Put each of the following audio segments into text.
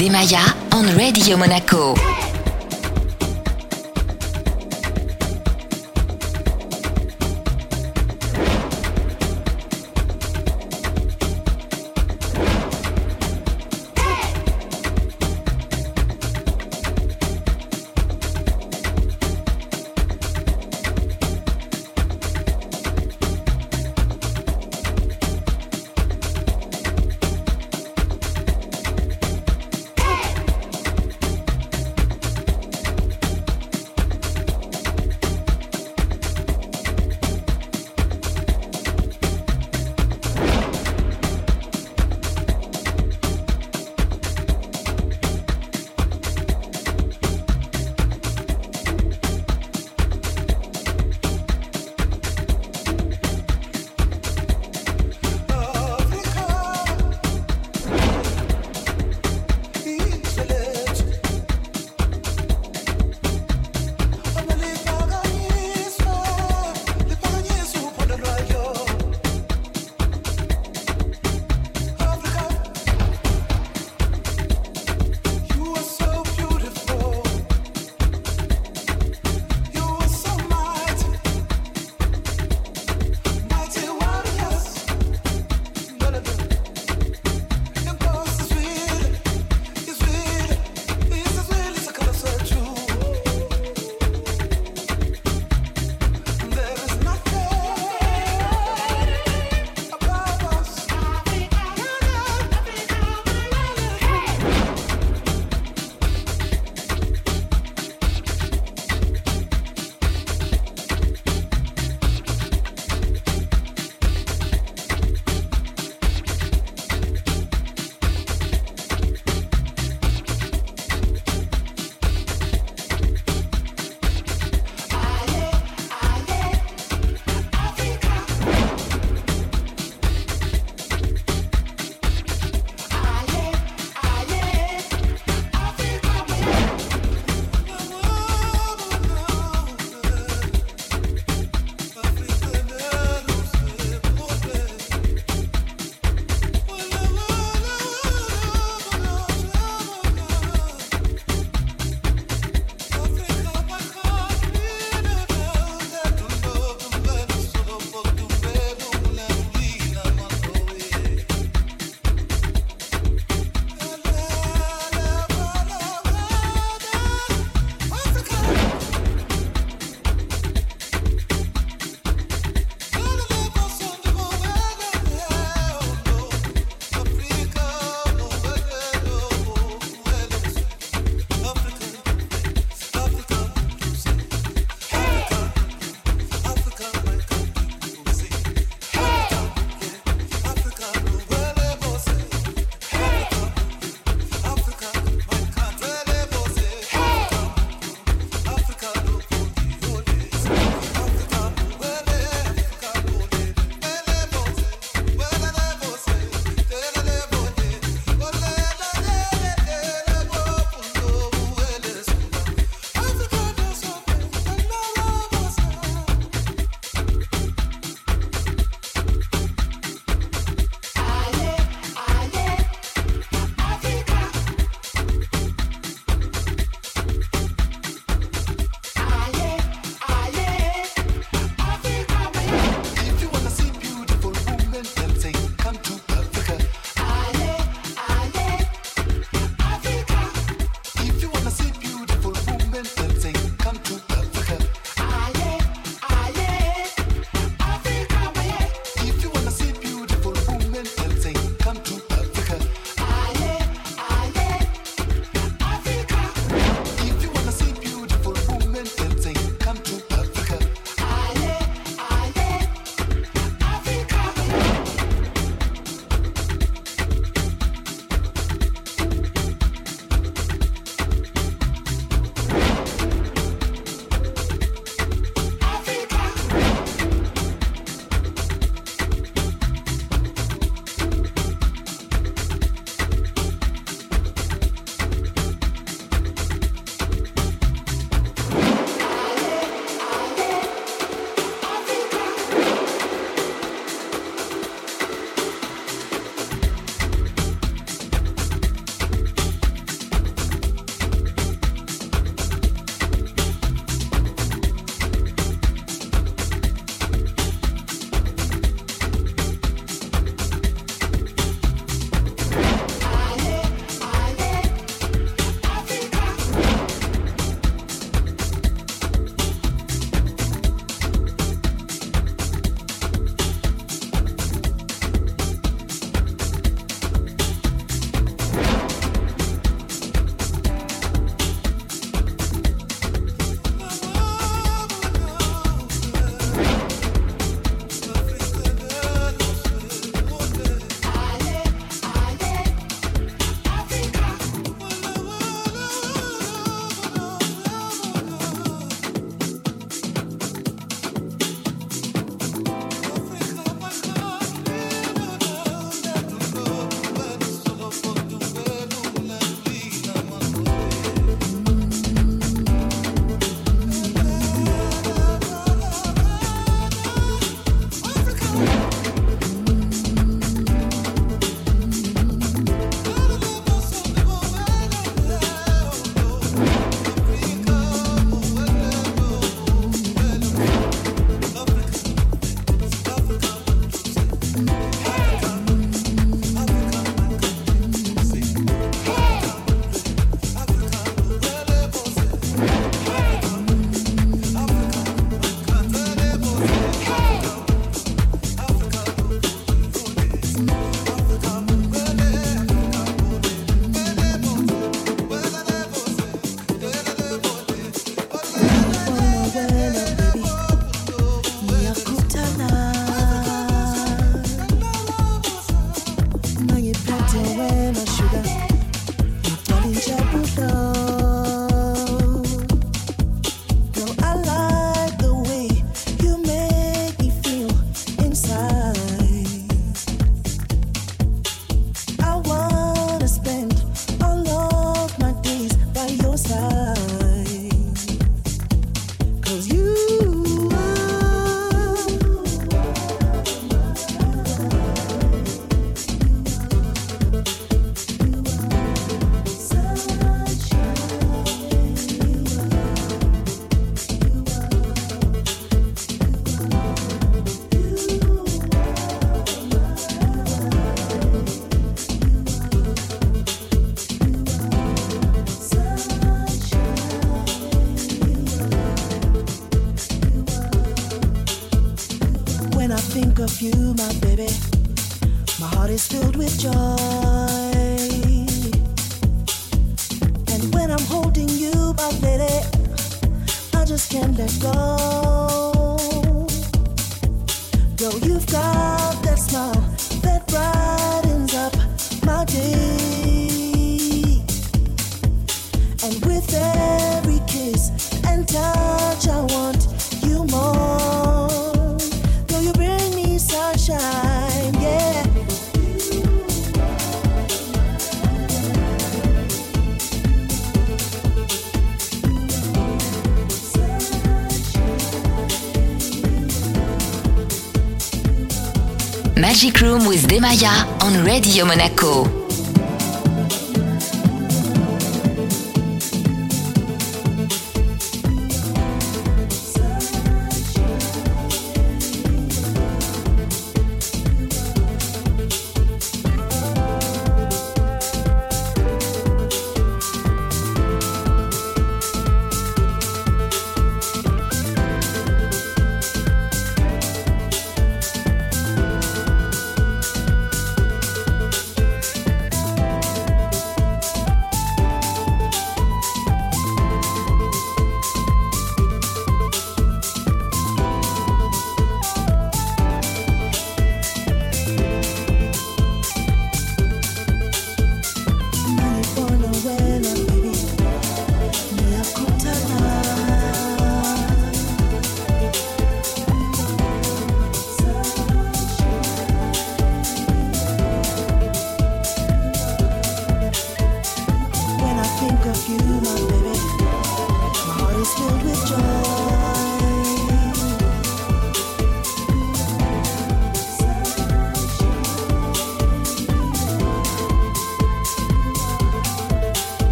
Demaya on Radio Monaco. Magic Room with Demaya on Radio Monaco.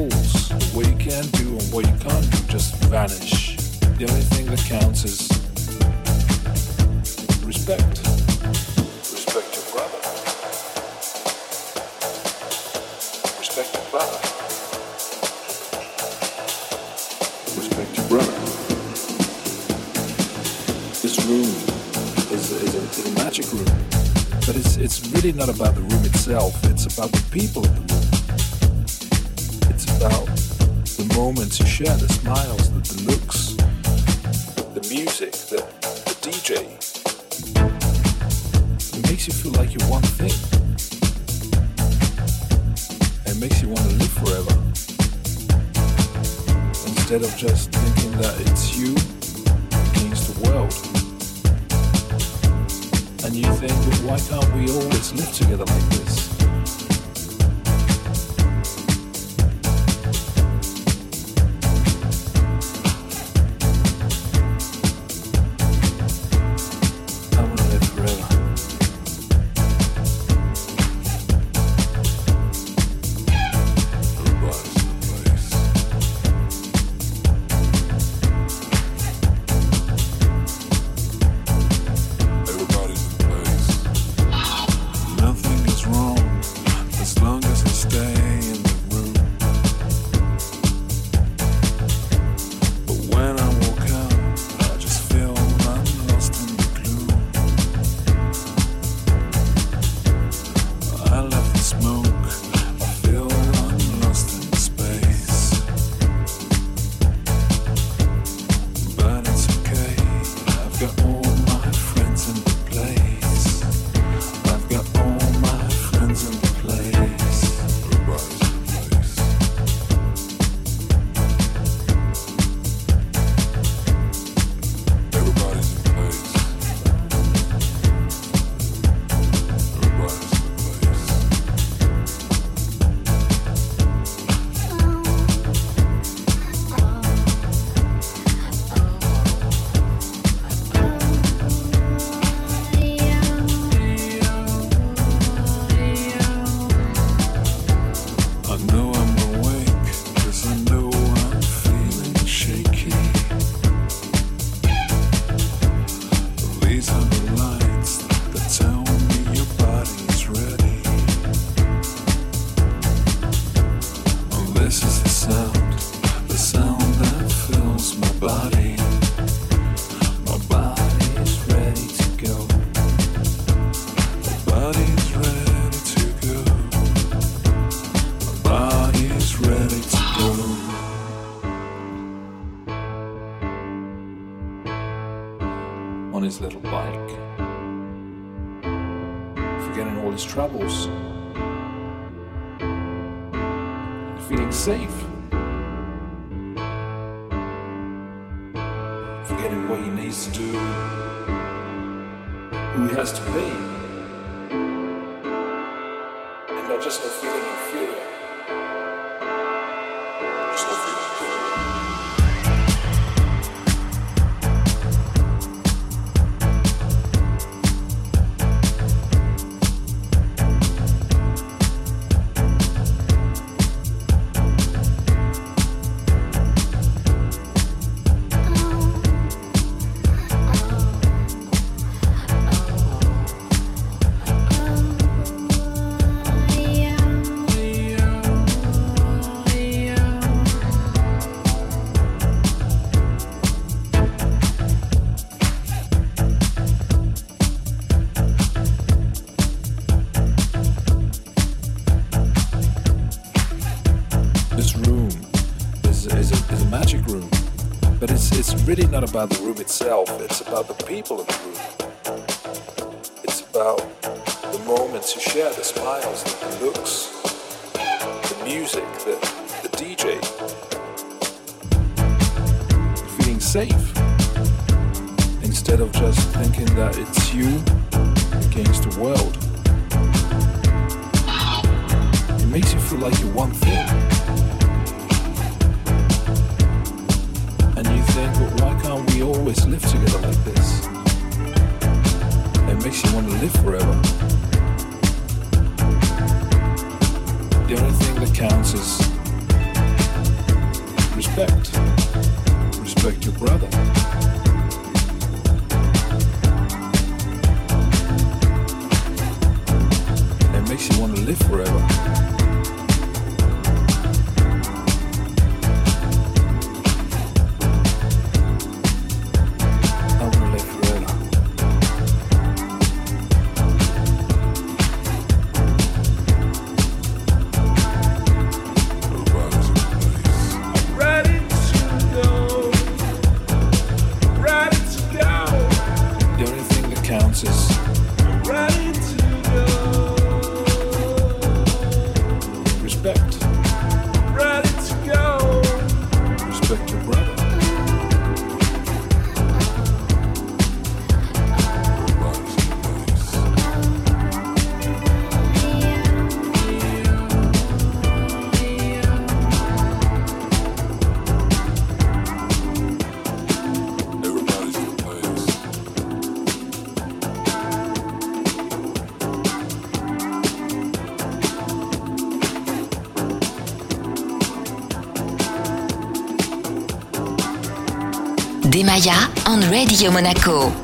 rules. What you can do and what you can't do just vanish. The only thing that counts is respect. Respect your brother. Respect your brother. Respect your brother. This room is, is, a, is a magic room. But it's, it's really not about the room itself, it's about the people in the room. About the moments you share, the smiles, the, the looks, the music, the, the DJ. It makes you feel like you're one thing. It makes you want to live forever. Instead of just thinking that it's you against the world. And you think, but why can't we always live together like this? Not about the room itself, it's about the people in the room. It's about the moments you share, the smiles, the looks, the music, the, the DJ. Feeling safe instead of just thinking that it's you against the world. It makes you feel like you're one thing. Always live together like this? It makes you want to live forever. The only thing that counts is respect. Respect respect your brother. It makes you want to live forever. Radio Monaco.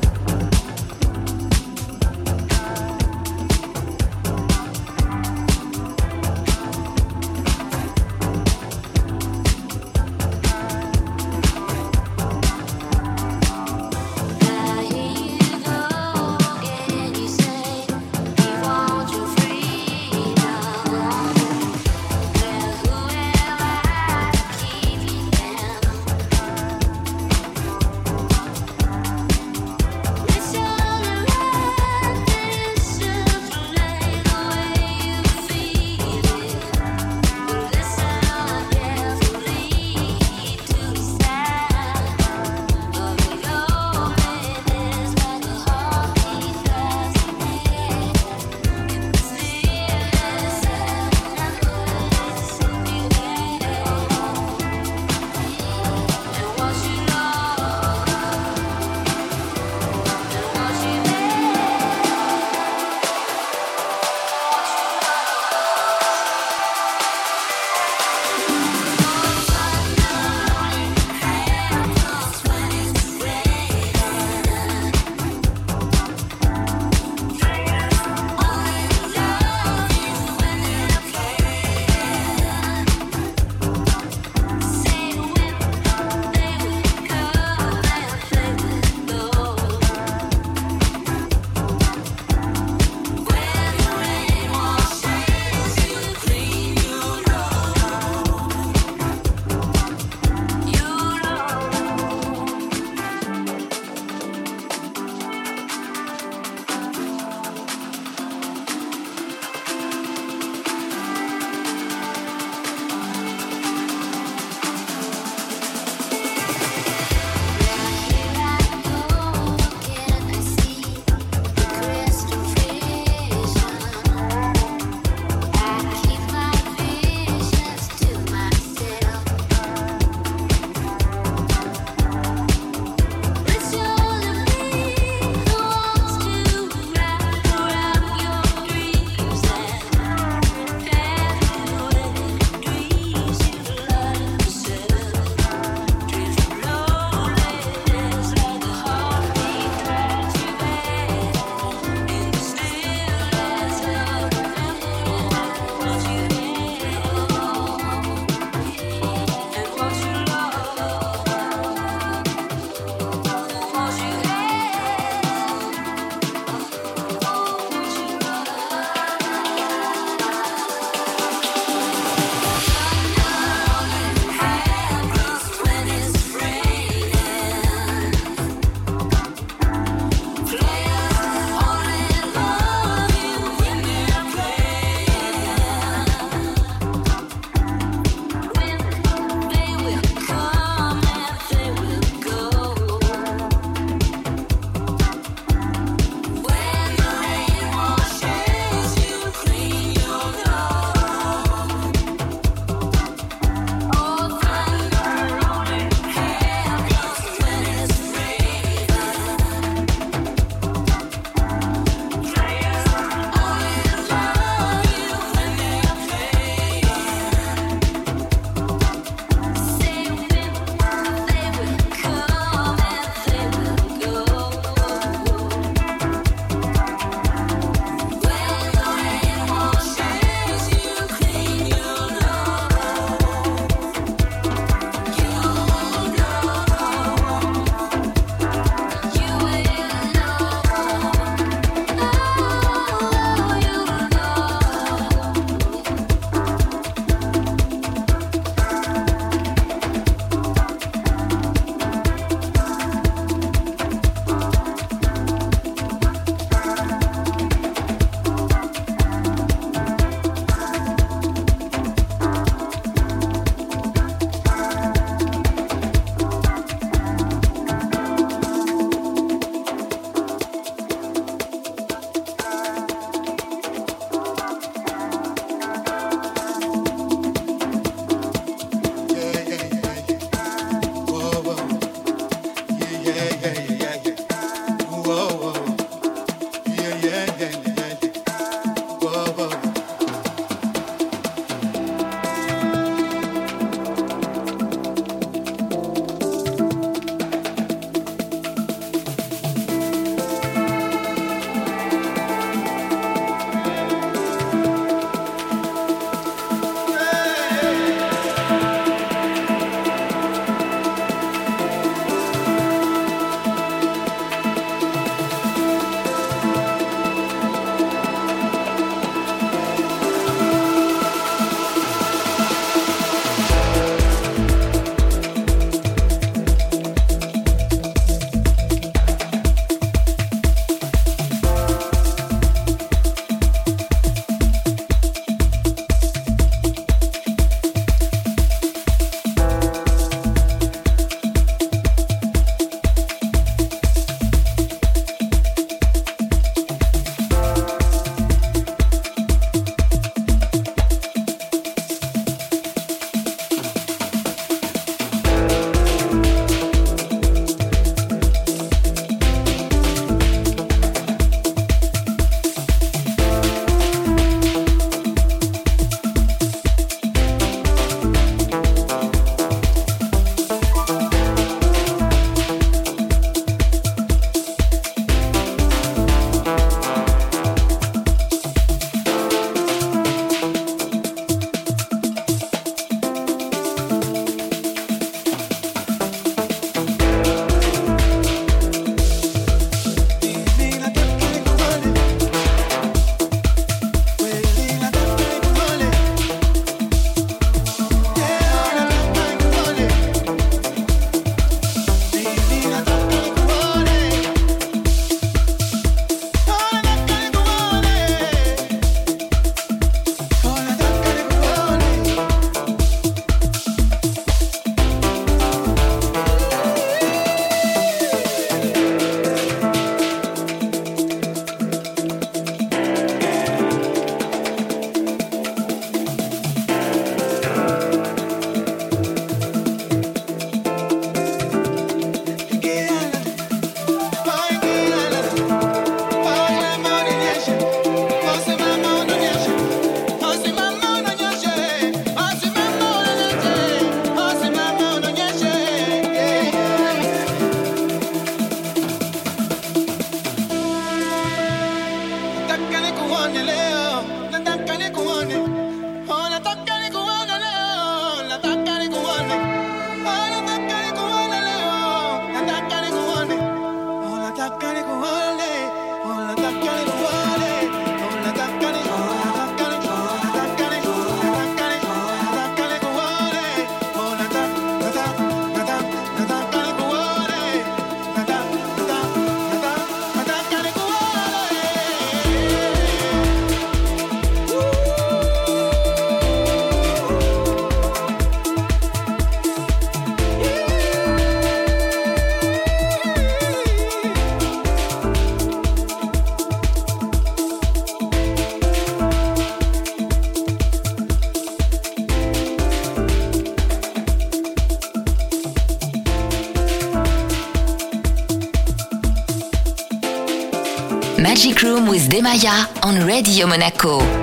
Demaya on Radio Monaco.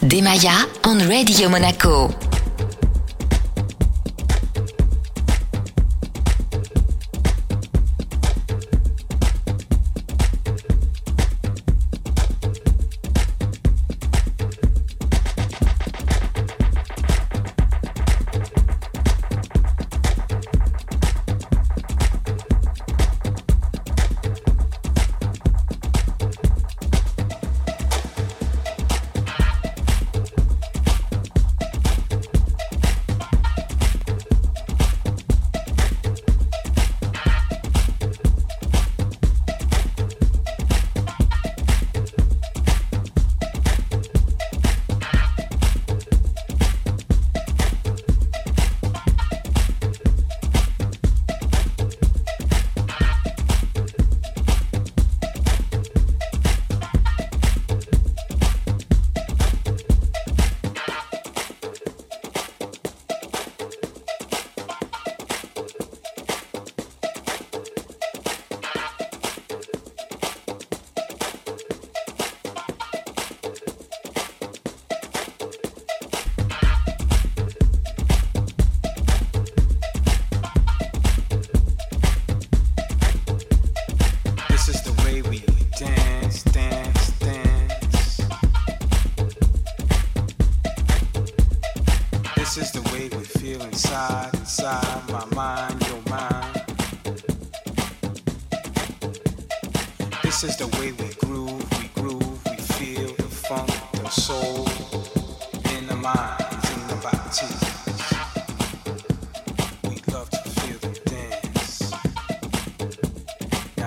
Demaya on Radio Monaco.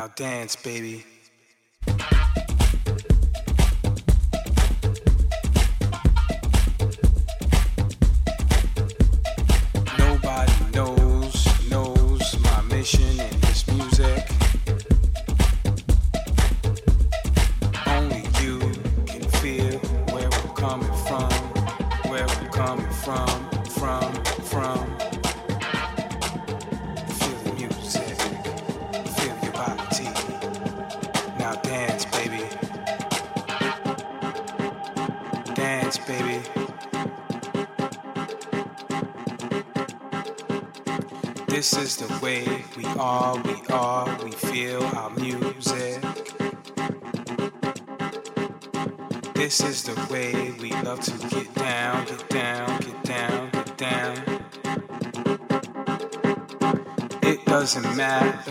Now dance, baby. to get down, get down, get down, get down. It doesn't matter.